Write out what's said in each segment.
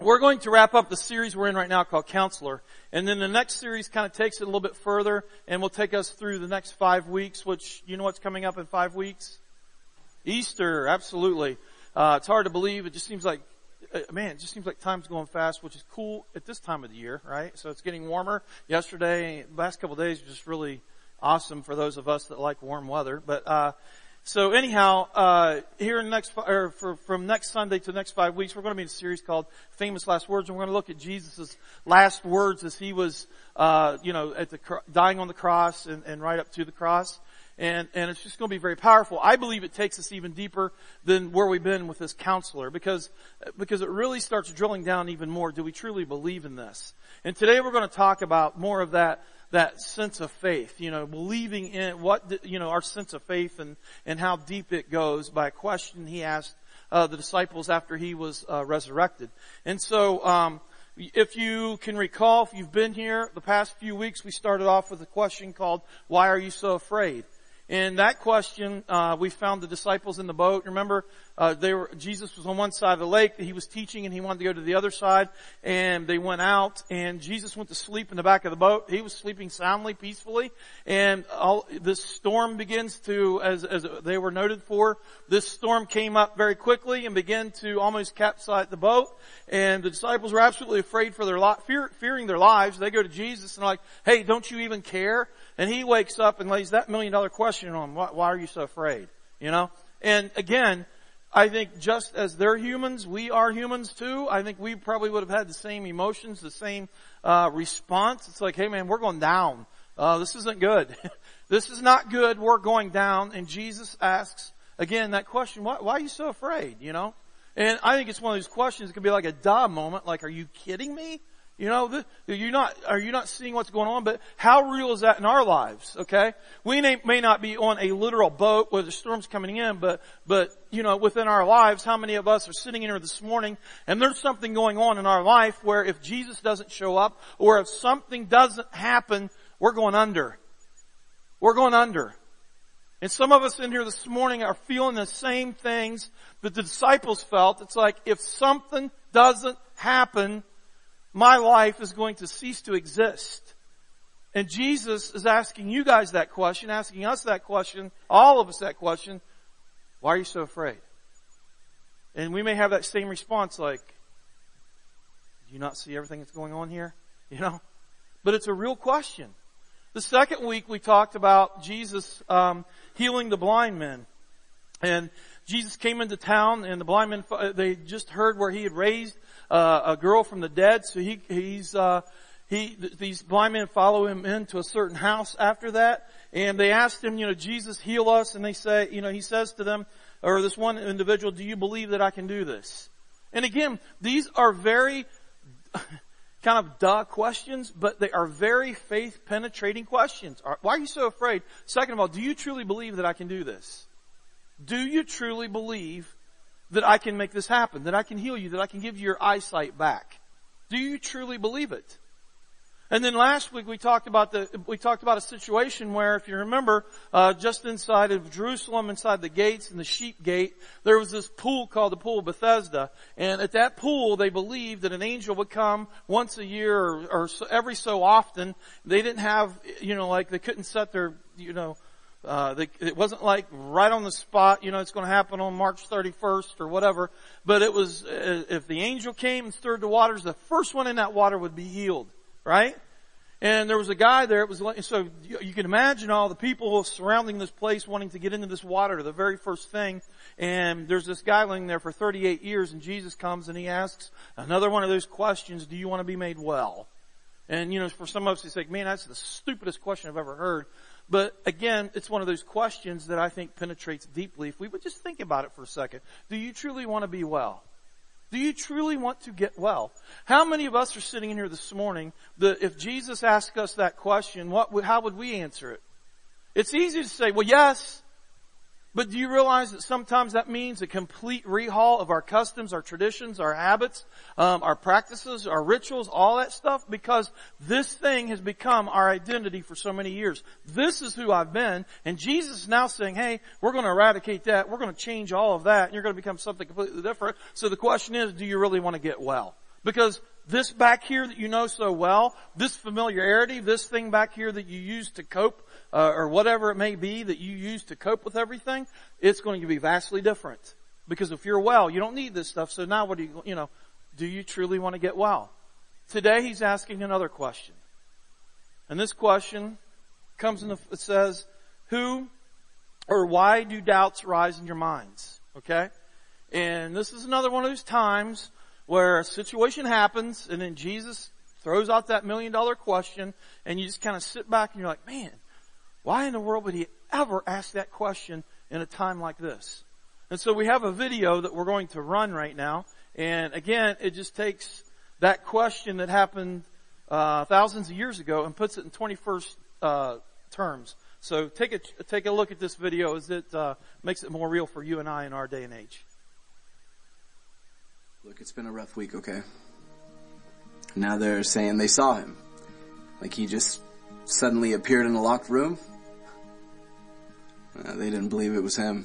we're going to wrap up the series we're in right now called Counselor. And then the next series kind of takes it a little bit further and will take us through the next five weeks, which you know what's coming up in five weeks? Easter, absolutely. Uh, it's hard to believe. It just seems like, uh, man, it just seems like time's going fast, which is cool at this time of the year, right? So it's getting warmer. Yesterday, last couple days, just really awesome for those of us that like warm weather. But uh, so anyhow, uh, here next, or for, from next Sunday to next five weeks, we're going to be in a series called Famous Last Words, and we're going to look at Jesus' last words as he was, uh, you know, at the dying on the cross and, and right up to the cross. And, and it's just going to be very powerful. I believe it takes us even deeper than where we've been with this counselor because, because it really starts drilling down even more. Do we truly believe in this? And today we're going to talk about more of that that sense of faith, you know, believing in what, you know, our sense of faith and, and how deep it goes by a question he asked uh, the disciples after he was uh, resurrected. And so, um, if you can recall, if you've been here the past few weeks, we started off with a question called, why are you so afraid? And that question, uh, we found the disciples in the boat. Remember, uh, they were Jesus was on one side of the lake. He was teaching, and he wanted to go to the other side. And they went out, and Jesus went to sleep in the back of the boat. He was sleeping soundly, peacefully. And all, this storm begins to, as as they were noted for, this storm came up very quickly and began to almost capsize the boat. And the disciples were absolutely afraid for their life, fear, fearing their lives. They go to Jesus and they're like, "Hey, don't you even care?" And he wakes up and lays that million dollar question on him. Why, why are you so afraid? You know? And again, I think just as they're humans, we are humans too. I think we probably would have had the same emotions, the same uh, response. It's like, hey man, we're going down. Uh, this isn't good. this is not good. We're going down. And Jesus asks again that question: Why, why are you so afraid? You know. And I think it's one of those questions. It could be like a duh moment, like, "Are you kidding me?" You know, you're not, are you not seeing what's going on? But how real is that in our lives? Okay? We may, may not be on a literal boat where the storm's coming in, but, but, you know, within our lives, how many of us are sitting in here this morning and there's something going on in our life where if Jesus doesn't show up or if something doesn't happen, we're going under. We're going under. And some of us in here this morning are feeling the same things that the disciples felt. It's like if something doesn't happen, my life is going to cease to exist. And Jesus is asking you guys that question, asking us that question, all of us that question. Why are you so afraid? And we may have that same response like, do you not see everything that's going on here? You know? But it's a real question. The second week we talked about Jesus um, healing the blind men. And Jesus came into town and the blind men, they just heard where he had raised uh, a girl from the dead. So he, he's, uh, he, these blind men follow him into a certain house after that. And they asked him, you know, Jesus heal us. And they say, you know, he says to them, or this one individual, do you believe that I can do this? And again, these are very kind of duh questions, but they are very faith penetrating questions. Why are you so afraid? Second of all, do you truly believe that I can do this? Do you truly believe that I can make this happen, that I can heal you, that I can give you your eyesight back? Do you truly believe it? And then last week we talked about the we talked about a situation where, if you remember, uh, just inside of Jerusalem, inside the gates and the sheep gate, there was this pool called the pool of Bethesda. And at that pool, they believed that an angel would come once a year or, or so, every so often. They didn't have, you know, like they couldn't set their, you know, uh, they, it wasn't like right on the spot, you know, it's going to happen on March 31st or whatever. But it was, uh, if the angel came and stirred the waters, the first one in that water would be healed, right? And there was a guy there. It was like, so you, you can imagine all the people surrounding this place wanting to get into this water, the very first thing. And there's this guy laying there for 38 years, and Jesus comes and he asks another one of those questions: Do you want to be made well? And you know, for some of us, it's like, man, that's the stupidest question I've ever heard. But again, it's one of those questions that I think penetrates deeply. If we would just think about it for a second. Do you truly want to be well? Do you truly want to get well? How many of us are sitting in here this morning that if Jesus asked us that question, what, how would we answer it? It's easy to say, well, yes. But do you realize that sometimes that means a complete rehaul of our customs, our traditions, our habits, um, our practices, our rituals, all that stuff? Because this thing has become our identity for so many years. This is who I've been, and Jesus is now saying, "Hey, we're going to eradicate that. We're going to change all of that, and you're going to become something completely different." So the question is, do you really want to get well? Because this back here that you know so well, this familiarity, this thing back here that you use to cope, uh, or whatever it may be that you use to cope with everything, it's going to be vastly different. Because if you're well, you don't need this stuff. So now what do you, you know, do you truly want to get well? Today he's asking another question. And this question comes in the, it says, who or why do doubts rise in your minds? Okay? And this is another one of those times where a situation happens and then Jesus throws out that million dollar question and you just kind of sit back and you're like, man, why in the world would he ever ask that question in a time like this? And so we have a video that we're going to run right now. And again, it just takes that question that happened uh, thousands of years ago and puts it in 21st uh, terms. So take a take a look at this video as it uh, makes it more real for you and I in our day and age. Look, it's been a rough week, okay? Now they're saying they saw him. Like he just suddenly appeared in a locked room. Uh, they didn't believe it was him.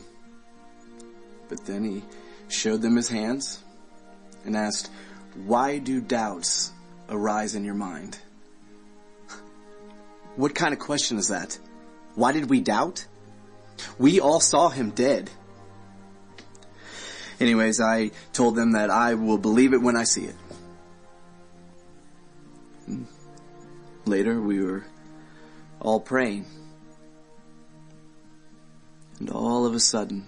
But then he showed them his hands and asked, why do doubts arise in your mind? What kind of question is that? Why did we doubt? We all saw him dead. Anyways, I told them that I will believe it when I see it. Later, we were all praying. And all of a sudden,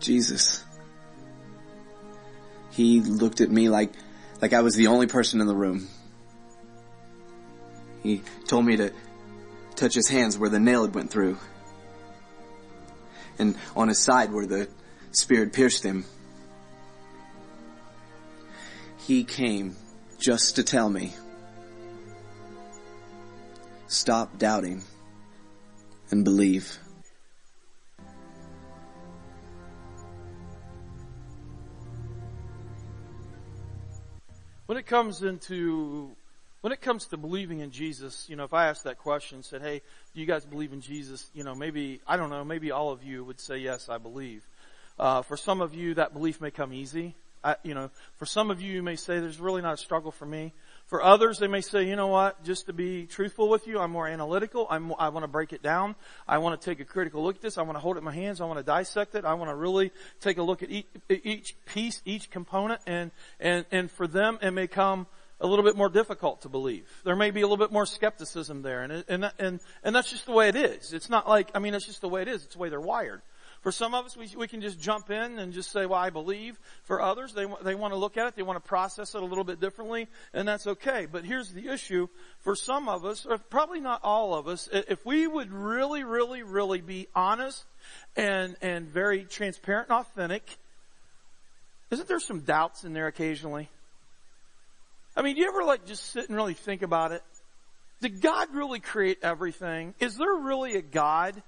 Jesus, he looked at me like, like I was the only person in the room. He told me to touch his hands where the nail had went through. And on his side where the spear had pierced him. He came just to tell me, stop doubting and believe. When it comes into when it comes to believing in Jesus, you know, if I asked that question, said, "Hey, do you guys believe in Jesus?" You know, maybe I don't know, maybe all of you would say, "Yes, I believe." Uh, for some of you, that belief may come easy. I, you know, for some of you, you may say, "There's really not a struggle for me." For others, they may say, "You know what? Just to be truthful with you, I'm more analytical. I'm, I want to break it down. I want to take a critical look at this. I want to hold it in my hands. I want to dissect it. I want to really take a look at each, each piece, each component." And and and for them, it may come a little bit more difficult to believe. There may be a little bit more skepticism there, and and and and that's just the way it is. It's not like I mean, it's just the way it is. It's the way they're wired. For some of us, we, we can just jump in and just say, well, I believe. For others, they, they want to look at it, they want to process it a little bit differently, and that's okay. But here's the issue. For some of us, or probably not all of us, if we would really, really, really be honest and, and very transparent and authentic, isn't there some doubts in there occasionally? I mean, do you ever like just sit and really think about it? Did God really create everything? Is there really a God?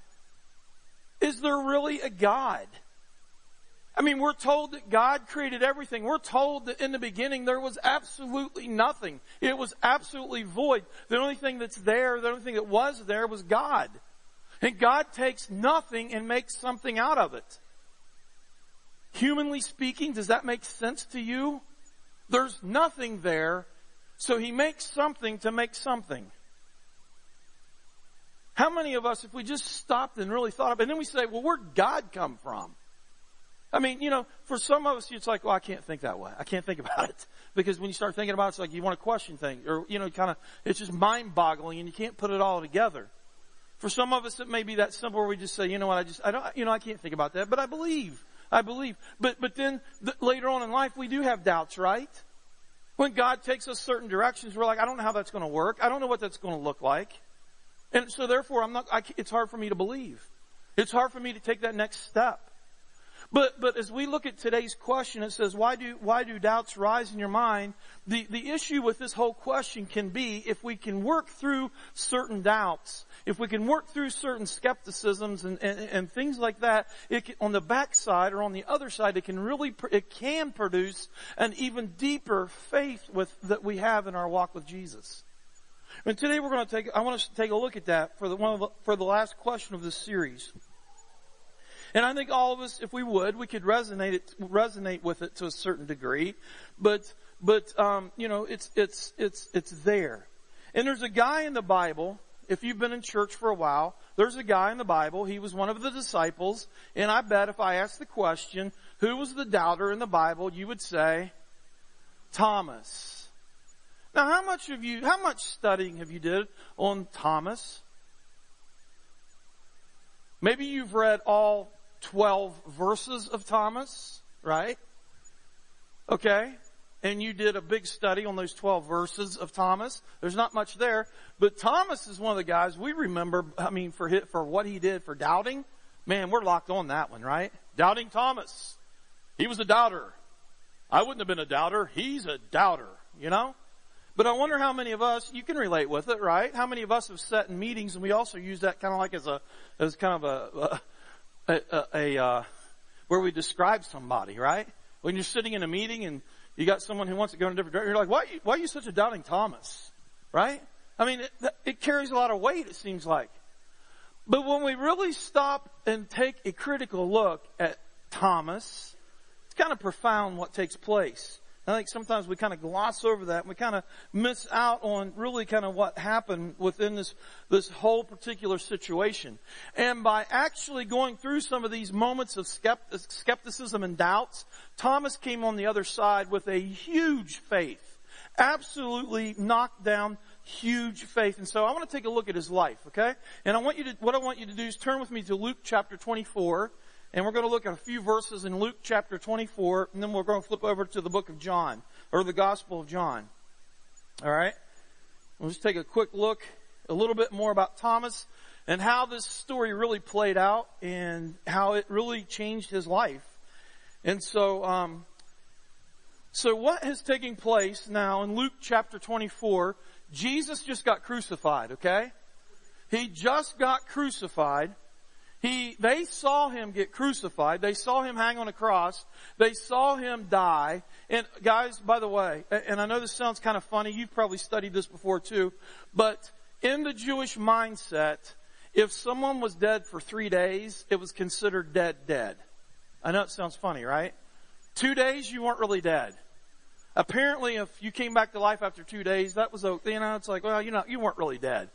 Is there really a God? I mean, we're told that God created everything. We're told that in the beginning there was absolutely nothing. It was absolutely void. The only thing that's there, the only thing that was there was God. And God takes nothing and makes something out of it. Humanly speaking, does that make sense to you? There's nothing there, so He makes something to make something. How many of us, if we just stopped and really thought about it, and then we say, well, where'd God come from? I mean, you know, for some of us, it's like, well, I can't think that way. I can't think about it. Because when you start thinking about it, it's like you want to question things. Or, you know, kind of, it's just mind boggling and you can't put it all together. For some of us, it may be that simple where we just say, you know what, I just, I don't, you know, I can't think about that, but I believe. I believe. But, but then the, later on in life, we do have doubts, right? When God takes us certain directions, we're like, I don't know how that's going to work. I don't know what that's going to look like. And so therefore I'm not, I, it's hard for me to believe. It's hard for me to take that next step. But, but as we look at today's question, it says, why do, why do doubts rise in your mind? The, the issue with this whole question can be if we can work through certain doubts, if we can work through certain skepticisms and, and, and things like that, it can, on the backside or on the other side, it can really, it can produce an even deeper faith with, that we have in our walk with Jesus. And today we're going to take, I want us to take a look at that for the one the, for the last question of this series. And I think all of us, if we would, we could resonate it, resonate with it to a certain degree. But, but, um, you know, it's, it's, it's, it's there. And there's a guy in the Bible, if you've been in church for a while, there's a guy in the Bible, he was one of the disciples, and I bet if I asked the question, who was the doubter in the Bible, you would say, Thomas. Now how much of you, how much studying have you did on Thomas? Maybe you've read all 12 verses of Thomas, right? Okay. And you did a big study on those 12 verses of Thomas. There's not much there, but Thomas is one of the guys we remember, I mean, for hit, for what he did for doubting. Man, we're locked on that one, right? Doubting Thomas. He was a doubter. I wouldn't have been a doubter. He's a doubter, you know? But I wonder how many of us, you can relate with it, right? How many of us have sat in meetings and we also use that kind of like as a, as kind of a, a, a, a uh, where we describe somebody, right? When you're sitting in a meeting and you got someone who wants to go in a different direction, you're like, why, why are you such a doubting Thomas? Right? I mean, it, it carries a lot of weight, it seems like. But when we really stop and take a critical look at Thomas, it's kind of profound what takes place. I think sometimes we kind of gloss over that and we kind of miss out on really kind of what happened within this, this whole particular situation. And by actually going through some of these moments of skepticism and doubts, Thomas came on the other side with a huge faith. Absolutely knocked down huge faith. And so I want to take a look at his life, okay? And I want you to, what I want you to do is turn with me to Luke chapter 24. And we're going to look at a few verses in Luke chapter 24, and then we're going to flip over to the book of John, or the Gospel of John. Alright? We'll just take a quick look, a little bit more about Thomas, and how this story really played out, and how it really changed his life. And so, um, so what has taken place now in Luke chapter 24, Jesus just got crucified, okay? He just got crucified. He, they saw him get crucified. They saw him hang on a cross. They saw him die. And guys, by the way, and I know this sounds kind of funny. You've probably studied this before too, but in the Jewish mindset, if someone was dead for three days, it was considered dead dead. I know it sounds funny, right? Two days, you weren't really dead. Apparently, if you came back to life after two days, that was, you know, it's like, well, you know, you weren't really dead.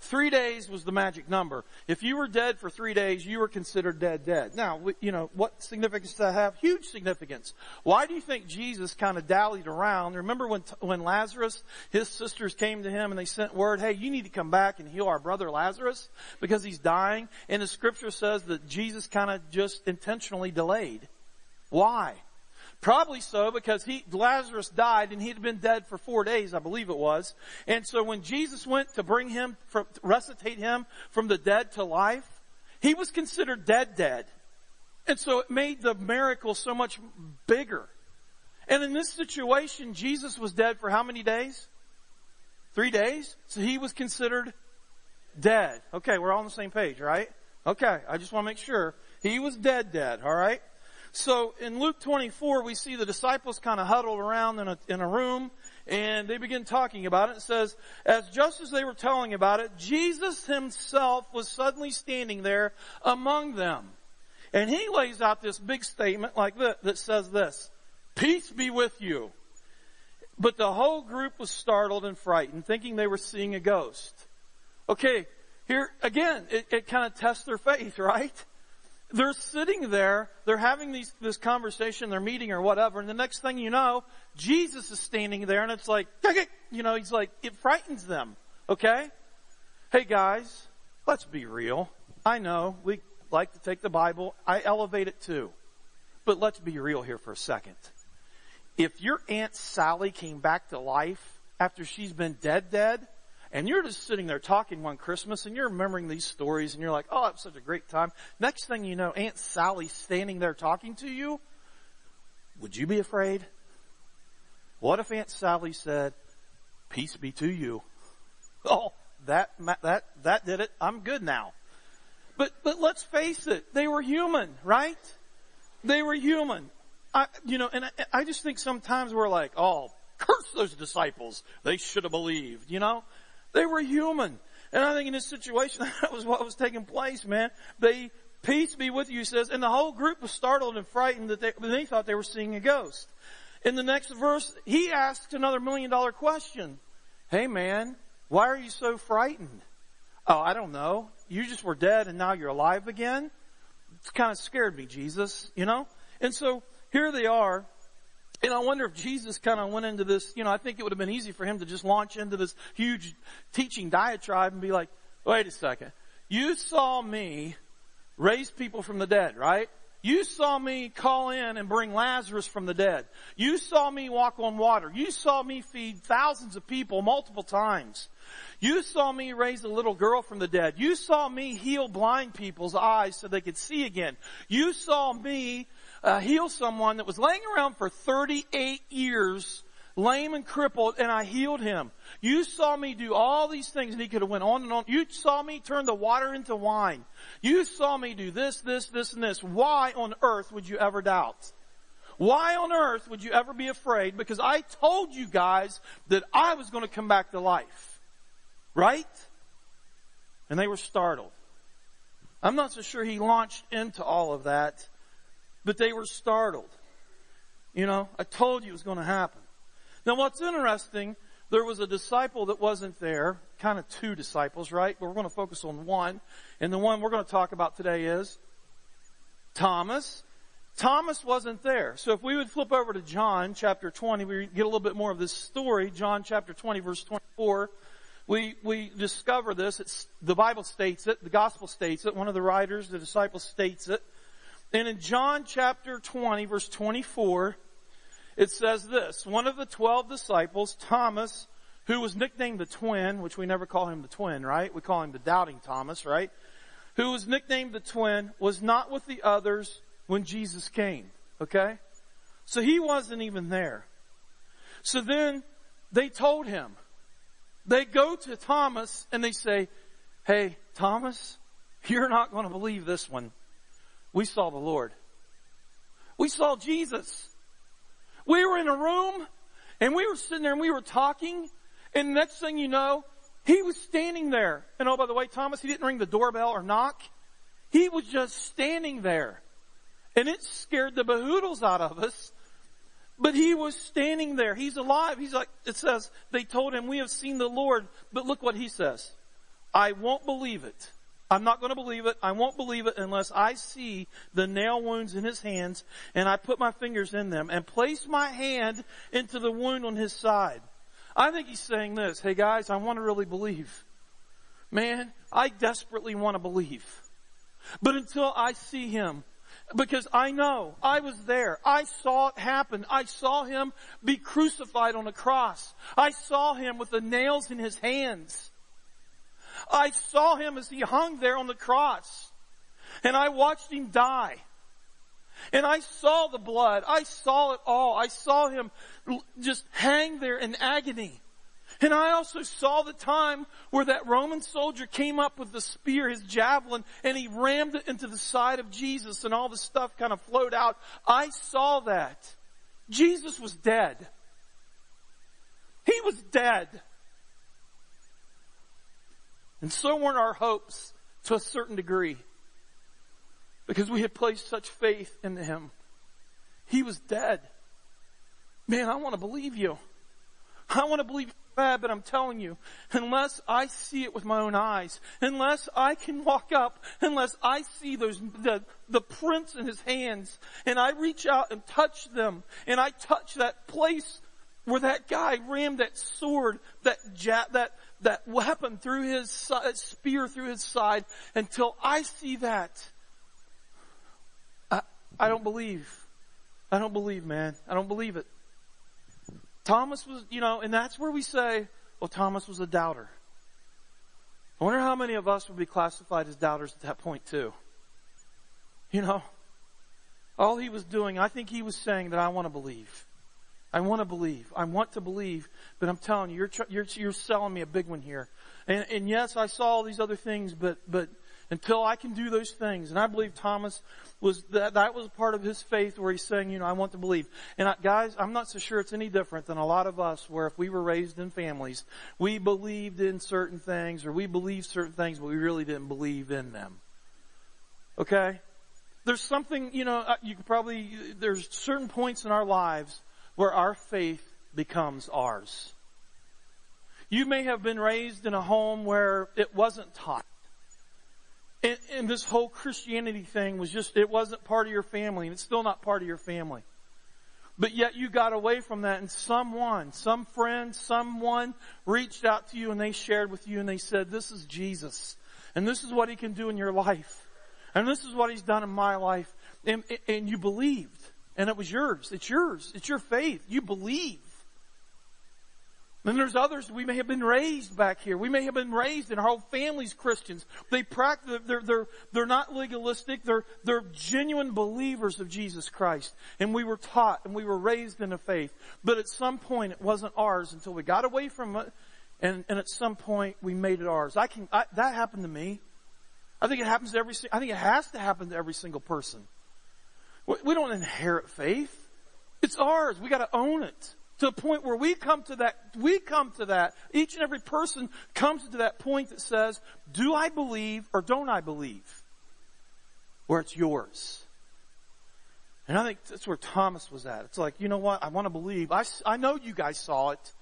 Three days was the magic number. If you were dead for three days, you were considered dead dead. Now, you know, what significance does that have? Huge significance. Why do you think Jesus kind of dallied around? Remember when, when Lazarus, his sisters came to him and they sent word, hey, you need to come back and heal our brother Lazarus because he's dying? And the scripture says that Jesus kind of just intentionally delayed. Why? Probably so because he, Lazarus died and he'd been dead for four days, I believe it was. And so when Jesus went to bring him, from, resuscitate him from the dead to life, he was considered dead dead. And so it made the miracle so much bigger. And in this situation, Jesus was dead for how many days? Three days? So he was considered dead. Okay, we're all on the same page, right? Okay, I just want to make sure. He was dead dead, alright? So in Luke 24, we see the disciples kind of huddled around in a, in a room and they begin talking about it. It says, as just as they were telling about it, Jesus himself was suddenly standing there among them. And he lays out this big statement like this, that says this, peace be with you. But the whole group was startled and frightened, thinking they were seeing a ghost. Okay, here again, it, it kind of tests their faith, right? They're sitting there, they're having these, this conversation, they're meeting or whatever, and the next thing you know, Jesus is standing there and it's like, you know, he's like, it frightens them. Okay? Hey guys, let's be real. I know we like to take the Bible, I elevate it too. But let's be real here for a second. If your Aunt Sally came back to life after she's been dead dead, and you're just sitting there talking one Christmas and you're remembering these stories and you're like, oh, that was such a great time. Next thing you know, Aunt Sally's standing there talking to you. Would you be afraid? What if Aunt Sally said, peace be to you? Oh, that, that, that did it. I'm good now. But, but let's face it. They were human, right? They were human. I, you know, and I, I just think sometimes we're like, oh, curse those disciples. They should have believed, you know? They were human. And I think in this situation, that was what was taking place, man. They peace be with you, says, and the whole group was startled and frightened that they, they thought they were seeing a ghost. In the next verse, he asks another million dollar question. Hey man, why are you so frightened? Oh, I don't know. You just were dead and now you're alive again? It's kind of scared me, Jesus, you know? And so here they are. And I wonder if Jesus kind of went into this, you know, I think it would have been easy for him to just launch into this huge teaching diatribe and be like, wait a second. You saw me raise people from the dead, right? You saw me call in and bring Lazarus from the dead. You saw me walk on water. You saw me feed thousands of people multiple times. You saw me raise a little girl from the dead. You saw me heal blind people's eyes so they could see again. You saw me uh, heal someone that was laying around for 38 years, lame and crippled, and I healed him. You saw me do all these things, and he could have went on and on. You saw me turn the water into wine. You saw me do this, this, this, and this. Why on earth would you ever doubt? Why on earth would you ever be afraid? Because I told you guys that I was going to come back to life. Right? And they were startled. I'm not so sure he launched into all of that, but they were startled. You know, I told you it was going to happen. Now what's interesting, there was a disciple that wasn't there, kind of two disciples, right? But we're going to focus on one. And the one we're going to talk about today is Thomas. Thomas wasn't there. So if we would flip over to John chapter 20, we get a little bit more of this story. John chapter 20 verse 24 we, we discover this. It's, the Bible states it. The gospel states it. One of the writers, the disciple states it. And in John chapter 20 verse 24, it says this, one of the twelve disciples, Thomas, who was nicknamed the twin, which we never call him the twin, right? We call him the doubting Thomas, right? Who was nicknamed the twin, was not with the others when Jesus came. Okay? So he wasn't even there. So then they told him, they go to Thomas and they say, Hey, Thomas, you're not going to believe this one. We saw the Lord. We saw Jesus. We were in a room and we were sitting there and we were talking and next thing you know, he was standing there. And oh, by the way, Thomas, he didn't ring the doorbell or knock. He was just standing there. And it scared the behoodles out of us but he was standing there. He's alive. He's like, it says, they told him, we have seen the Lord. But look what he says. I won't believe it. I'm not going to believe it. I won't believe it unless I see the nail wounds in his hands and I put my fingers in them and place my hand into the wound on his side. I think he's saying this. Hey guys, I want to really believe. Man, I desperately want to believe. But until I see him, because I know I was there. I saw it happen. I saw him be crucified on a cross. I saw him with the nails in his hands. I saw him as he hung there on the cross. And I watched him die. And I saw the blood. I saw it all. I saw him just hang there in agony. And I also saw the time where that Roman soldier came up with the spear, his javelin, and he rammed it into the side of Jesus and all the stuff kind of flowed out. I saw that. Jesus was dead. He was dead. And so weren't our hopes to a certain degree. Because we had placed such faith in him. He was dead. Man, I want to believe you. I want to believe bad, but I'm telling you, unless I see it with my own eyes, unless I can walk up, unless I see those, the, the prints in his hands, and I reach out and touch them, and I touch that place where that guy rammed that sword, that ja- that, that weapon through his spear through his side, until I see that, I, I don't believe. I don't believe, man. I don't believe it. Thomas was, you know, and that's where we say, well, Thomas was a doubter. I wonder how many of us would be classified as doubters at that point too. You know, all he was doing, I think he was saying that I want to believe. I want to believe. I want to believe, but I'm telling you, you're, you're, you're selling me a big one here. And, and yes, I saw all these other things, but, but until I can do those things. And I believe Thomas was that that was part of his faith where he's saying, you know, I want to believe. And I, guys, I'm not so sure it's any different than a lot of us where if we were raised in families, we believed in certain things or we believed certain things, but we really didn't believe in them. Okay? There's something, you know, uh, you could probably, there's certain points in our lives where our faith becomes ours. You may have been raised in a home where it wasn't taught. And, and, this whole Christianity thing was just, it wasn't part of your family and it's still not part of your family. But yet you got away from that and someone, some friend, someone reached out to you and they shared with you and they said, this is Jesus. And this is what he can do in your life. And this is what he's done in my life. And, and you believed. And it was yours. It's yours. It's your faith. You believe. Then there's others, we may have been raised back here. We may have been raised and our whole family's Christians. They practice, they're, they're, they're not legalistic. They're, they're genuine believers of Jesus Christ. And we were taught and we were raised in a faith. But at some point it wasn't ours until we got away from it. And, and at some point we made it ours. I can, I, that happened to me. I think it happens to every, I think it has to happen to every single person. We don't inherit faith. It's ours. We gotta own it to a point where we come to that, we come to that, each and every person comes to that point that says, do I believe or don't I believe? Where it's yours. And I think that's where Thomas was at. It's like, you know what? I want to believe. I, I know you guys saw it,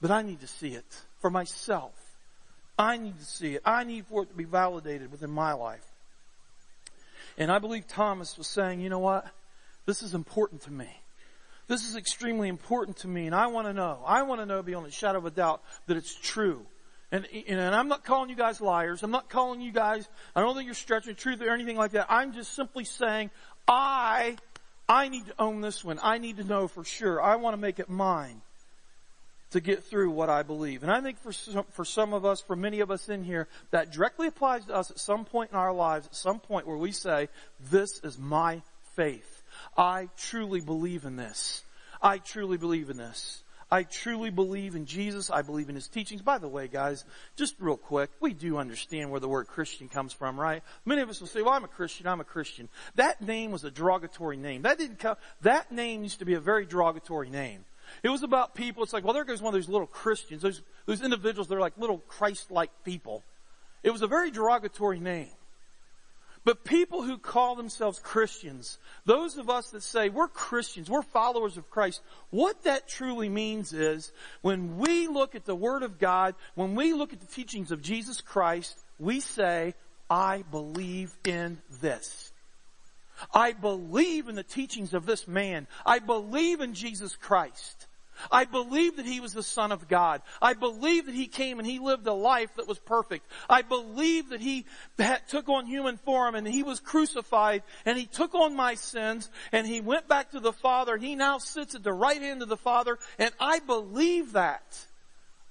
but I need to see it for myself. I need to see it. I need for it to be validated within my life. And I believe Thomas was saying, you know what? This is important to me. This is extremely important to me and I want to know. I want to know beyond a shadow of a doubt that it's true. And, and I'm not calling you guys liars. I'm not calling you guys, I don't think you're stretching truth or anything like that. I'm just simply saying, I, I need to own this one. I need to know for sure. I want to make it mine to get through what I believe. And I think for some, for some of us, for many of us in here, that directly applies to us at some point in our lives, at some point where we say, this is my faith. I truly believe in this. I truly believe in this. I truly believe in Jesus. I believe in His teachings. By the way, guys, just real quick, we do understand where the word Christian comes from, right? Many of us will say, well, I'm a Christian, I'm a Christian. That name was a derogatory name. That didn't come, that name used to be a very derogatory name. It was about people, it's like, well, there goes one of those little Christians, those, those individuals, they're like little Christ-like people. It was a very derogatory name. But people who call themselves Christians, those of us that say we're Christians, we're followers of Christ, what that truly means is when we look at the Word of God, when we look at the teachings of Jesus Christ, we say, I believe in this. I believe in the teachings of this man. I believe in Jesus Christ. I believe that he was the son of God. I believe that he came and he lived a life that was perfect. I believe that he took on human form and he was crucified and he took on my sins and he went back to the Father. He now sits at the right hand of the Father and I believe that.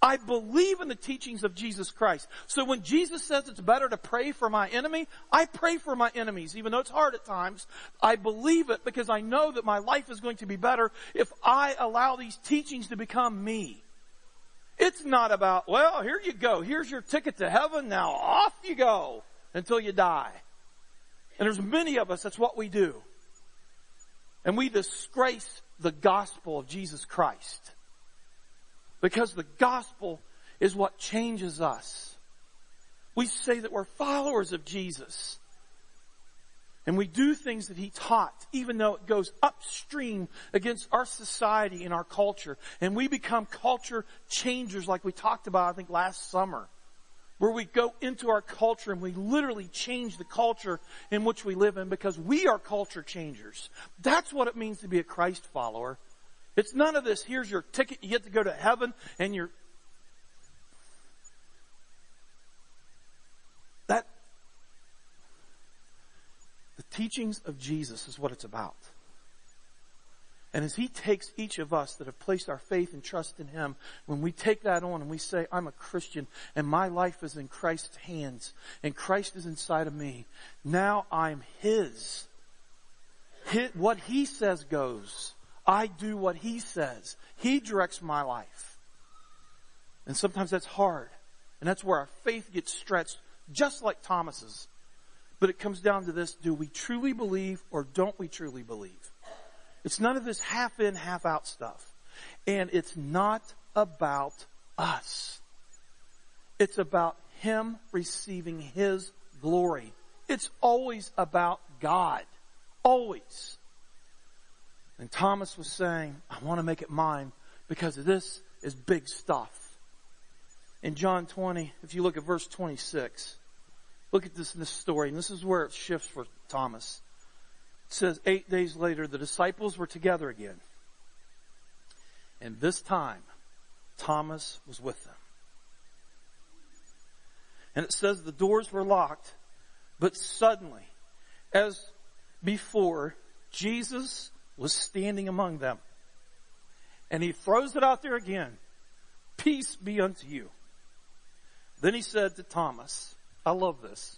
I believe in the teachings of Jesus Christ. So when Jesus says it's better to pray for my enemy, I pray for my enemies, even though it's hard at times. I believe it because I know that my life is going to be better if I allow these teachings to become me. It's not about, well, here you go. Here's your ticket to heaven. Now off you go until you die. And there's many of us, that's what we do. And we disgrace the gospel of Jesus Christ. Because the gospel is what changes us. We say that we're followers of Jesus. And we do things that he taught, even though it goes upstream against our society and our culture. And we become culture changers like we talked about, I think, last summer. Where we go into our culture and we literally change the culture in which we live in because we are culture changers. That's what it means to be a Christ follower. It's none of this, here's your ticket, you get to go to heaven, and you're, that, the teachings of Jesus is what it's about. And as He takes each of us that have placed our faith and trust in Him, when we take that on and we say, I'm a Christian and my life is in Christ's hands and Christ is inside of me, now I'm His. His what He says goes. I do what He says. He directs my life. And sometimes that's hard. And that's where our faith gets stretched, just like Thomas's. But it comes down to this, do we truly believe or don't we truly believe? It's none of this half in, half out stuff. And it's not about us. It's about Him receiving His glory It's always about God. Always. And Thomas was saying, I want to make it mine because this is big stuff. In John 20, if you look at verse 26, look at this in this story, and this is where it shifts for Thomas. It says, eight days later, the disciples were together again. And this time, Thomas was with them. And it says the doors were locked, but suddenly, as before, Jesus was standing among them. And he throws it out there again. Peace be unto you. Then he said to Thomas, I love this.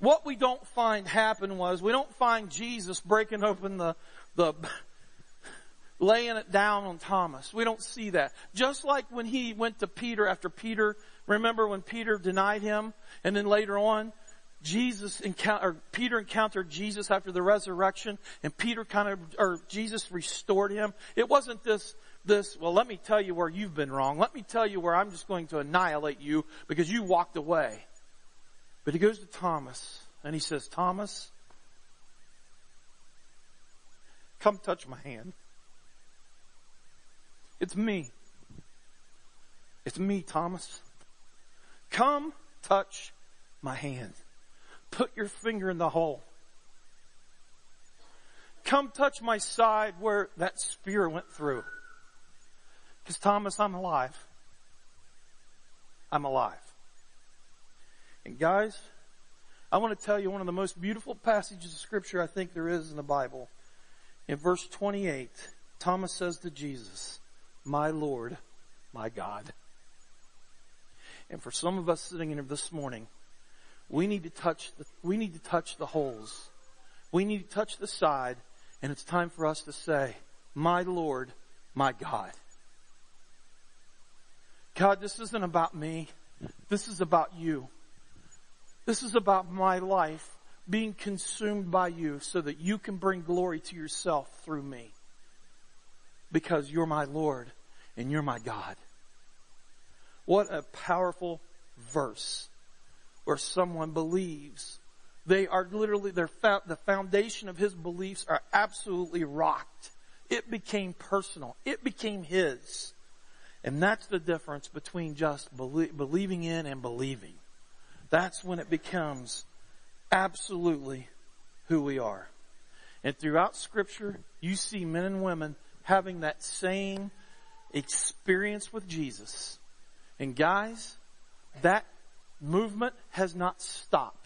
What we don't find happen was we don't find Jesus breaking open the, the, laying it down on Thomas. We don't see that. Just like when he went to Peter after Peter, remember when Peter denied him and then later on, Jesus encounter, Peter encountered Jesus after the resurrection and Peter kind of, or Jesus restored him. It wasn't this, this, well let me tell you where you've been wrong. Let me tell you where I'm just going to annihilate you because you walked away. But he goes to Thomas and he says, Thomas, come touch my hand. It's me. It's me, Thomas. Come touch my hand. Put your finger in the hole. Come touch my side where that spear went through. Because Thomas, I'm alive. I'm alive. And guys, I want to tell you one of the most beautiful passages of scripture I think there is in the Bible. In verse 28, Thomas says to Jesus, my Lord, my God. And for some of us sitting in here this morning, we need to touch the, we need to touch the holes. We need to touch the side and it's time for us to say, my Lord, my God. God, this isn't about me. This is about you. This is about my life being consumed by you so that you can bring glory to yourself through me because you're my Lord and you're my God. What a powerful verse where someone believes they are literally their the foundation of his beliefs are absolutely rocked. It became personal. It became his. And that's the difference between just believing in and believing. That's when it becomes absolutely who we are. And throughout scripture, you see men and women having that same experience with Jesus. And guys, that movement has not stopped.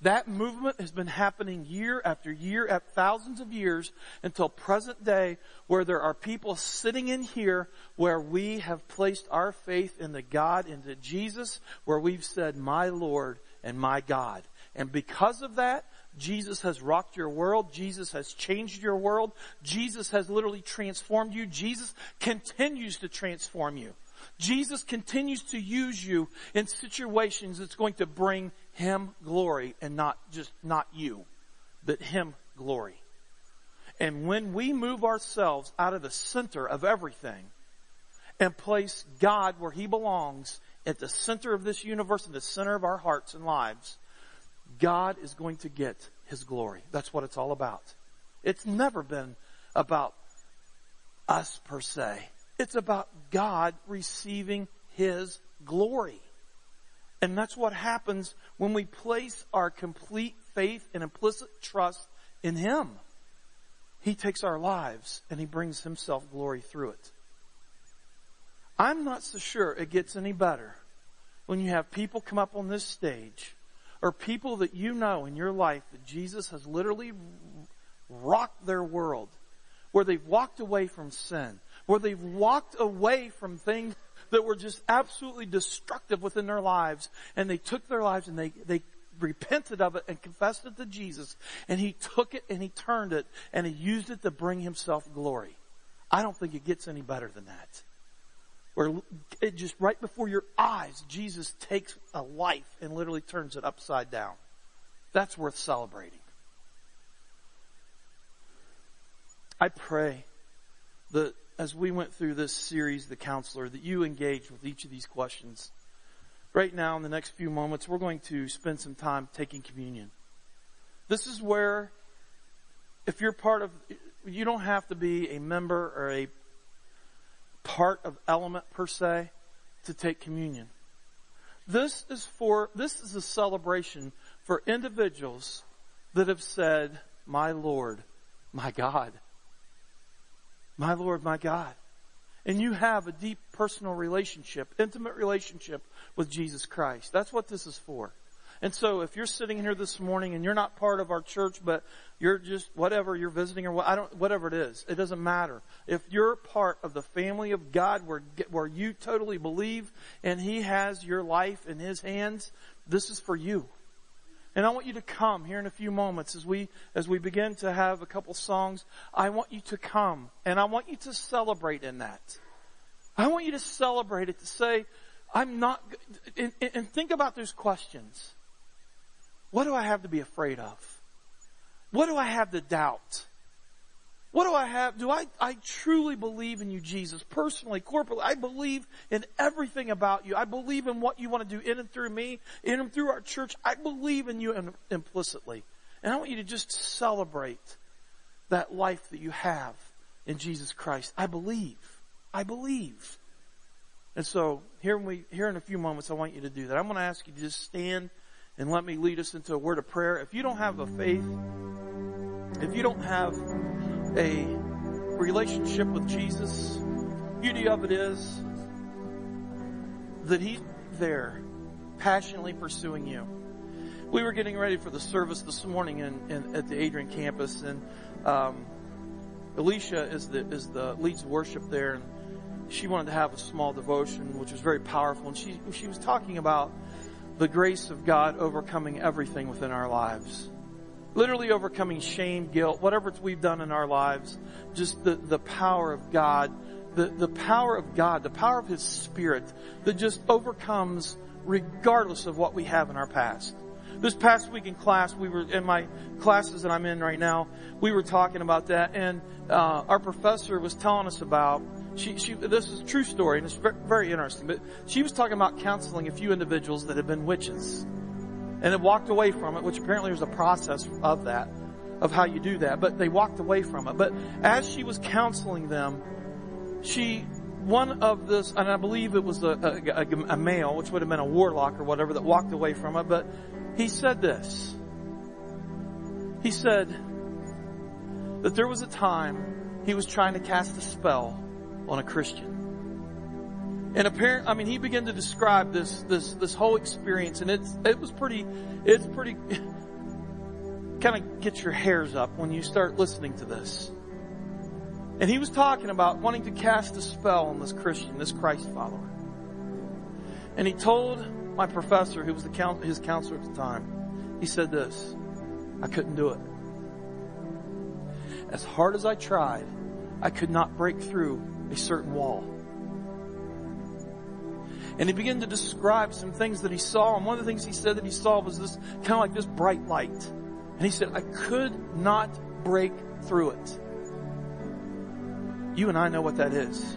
That movement has been happening year after year at thousands of years until present day where there are people sitting in here where we have placed our faith in the God, into Jesus, where we've said, my Lord and my God. And because of that, Jesus has rocked your world. Jesus has changed your world. Jesus has literally transformed you. Jesus continues to transform you. Jesus continues to use you in situations that's going to bring Him glory and not just, not you, but Him glory. And when we move ourselves out of the center of everything and place God where He belongs at the center of this universe, in the center of our hearts and lives, God is going to get His glory. That's what it's all about. It's never been about us per se. It's about God receiving His glory. And that's what happens when we place our complete faith and implicit trust in Him. He takes our lives and He brings Himself glory through it. I'm not so sure it gets any better when you have people come up on this stage or people that you know in your life that Jesus has literally rocked their world, where they've walked away from sin, where they've walked away from things that were just absolutely destructive within their lives, and they took their lives and they, they repented of it and confessed it to Jesus, and He took it and He turned it and He used it to bring Himself glory. I don't think it gets any better than that where it just right before your eyes, Jesus takes a life and literally turns it upside down. That's worth celebrating. I pray that as we went through this series, The Counselor, that you engaged with each of these questions. right now in the next few moments, we're going to spend some time taking communion. This is where, if you're part of, you don't have to be a member or a part of element per se to take communion. This is for, this is a celebration for individuals that have said, my Lord, my God. My Lord, my God. And you have a deep personal relationship, intimate relationship with Jesus Christ. That's what this is for. And so if you're sitting here this morning and you're not part of our church, but you're just whatever, you're visiting or what, I don't, whatever it is, it doesn't matter. If you're part of the family of God where, where you totally believe and He has your life in His hands, this is for you. And I want you to come here in a few moments as we, as we begin to have a couple songs. I want you to come and I want you to celebrate in that. I want you to celebrate it to say, I'm not, and, and think about those questions. What do I have to be afraid of? What do I have to doubt? What do I have? Do I, I truly believe in you, Jesus, personally, corporately? I believe in everything about you. I believe in what you want to do in and through me, in and through our church. I believe in you implicitly. And I want you to just celebrate that life that you have in Jesus Christ. I believe. I believe. And so here we, here in a few moments, I want you to do that. I'm going to ask you to just stand and let me lead us into a word of prayer. If you don't have a faith, if you don't have a relationship with Jesus, beauty of it is that He's there, passionately pursuing you. We were getting ready for the service this morning in, in at the Adrian campus, and um, Alicia is the is the leads worship there, and she wanted to have a small devotion, which was very powerful. And she she was talking about the grace of God overcoming everything within our lives literally overcoming shame, guilt, whatever we've done in our lives, just the, the power of God, the, the power of God, the power of His Spirit that just overcomes regardless of what we have in our past. This past week in class, we were in my classes that I'm in right now. We were talking about that, and uh, our professor was telling us about. She, she, this is a true story, and it's very, interesting. But she was talking about counseling a few individuals that had been witches and had walked away from it, which apparently there's a process of that, of how you do that, but they walked away from it. But as she was counseling them, she, one of this, and I believe it was a, a, a male, which would have been a warlock or whatever, that walked away from it, but he said this. He said that there was a time he was trying to cast a spell on a Christian. And apparent, I mean, he began to describe this, this, this whole experience and it's, it was pretty, it's pretty, kind of get your hairs up when you start listening to this. And he was talking about wanting to cast a spell on this Christian, this Christ follower. And he told my professor, who was the, his counselor at the time, he said this, I couldn't do it. As hard as I tried, I could not break through a certain wall. And he began to describe some things that he saw. And one of the things he said that he saw was this kind of like this bright light. And he said, I could not break through it. You and I know what that is.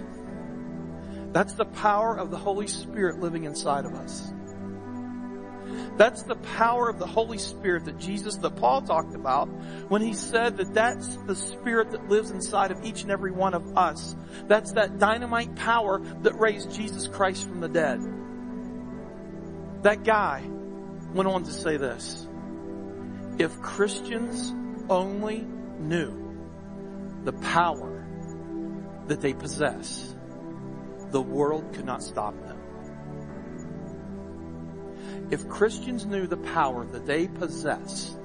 That's the power of the Holy Spirit living inside of us. That's the power of the Holy Spirit that Jesus, that Paul talked about when he said that that's the Spirit that lives inside of each and every one of us. That's that dynamite power that raised Jesus Christ from the dead. That guy went on to say this. If Christians only knew the power that they possess, the world could not stop them. If Christians knew the power that they possess,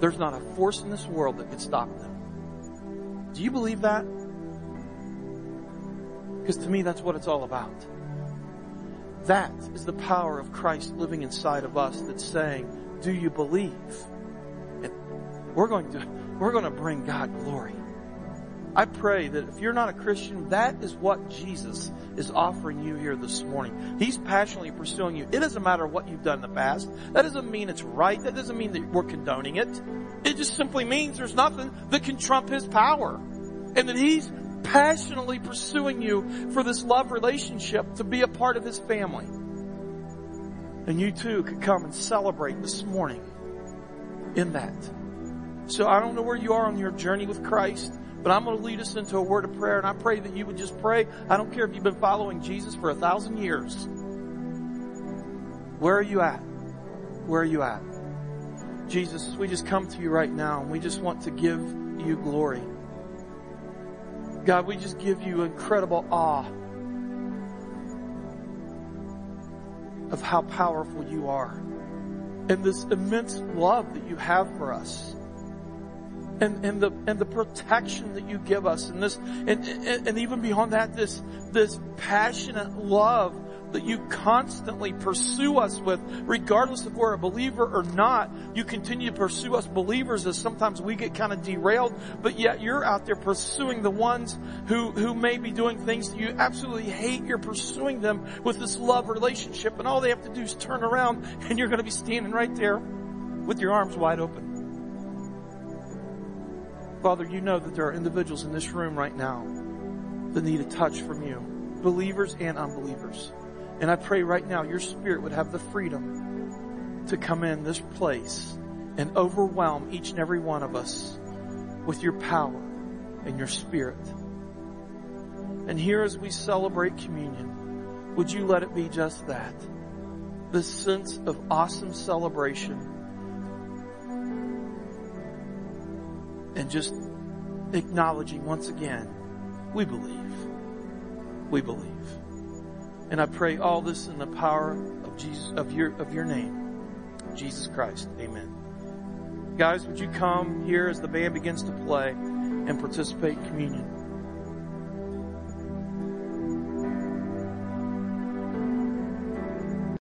there's not a force in this world that could stop them. Do you believe that? Because to me, that's what it's all about. That is the power of Christ living inside of us that's saying, do you believe? And we're going to, we're going to bring God glory. I pray that if you're not a Christian, that is what Jesus is offering you here this morning. He's passionately pursuing you. It doesn't matter what you've done in the past. That doesn't mean it's right. That doesn't mean that we're condoning it. It just simply means there's nothing that can trump His power. And that He's passionately pursuing you for this love relationship to be a part of His family. And you too could come and celebrate this morning in that. So I don't know where you are on your journey with Christ, but I'm going to lead us into a word of prayer and I pray that you would just pray. I don't care if you've been following Jesus for a thousand years. Where are you at? Where are you at? Jesus, we just come to you right now and we just want to give you glory. God, we just give you incredible awe of how powerful you are and this immense love that you have for us and, and the and the protection that you give us and this and, and, and even beyond that this this passionate love that you constantly pursue us with, regardless if we're a believer or not. You continue to pursue us believers as sometimes we get kind of derailed, but yet you're out there pursuing the ones who, who may be doing things that you absolutely hate. You're pursuing them with this love relationship and all they have to do is turn around and you're going to be standing right there with your arms wide open. Father, you know that there are individuals in this room right now that need a touch from you, believers and unbelievers. And I pray right now your spirit would have the freedom to come in this place and overwhelm each and every one of us with your power and your spirit. And here as we celebrate communion, would you let it be just that? The sense of awesome celebration and just acknowledging once again, we believe. We believe. And I pray all this in the power of Jesus, of your, of your name, Jesus Christ. Amen. Guys, would you come here as the band begins to play and participate in communion?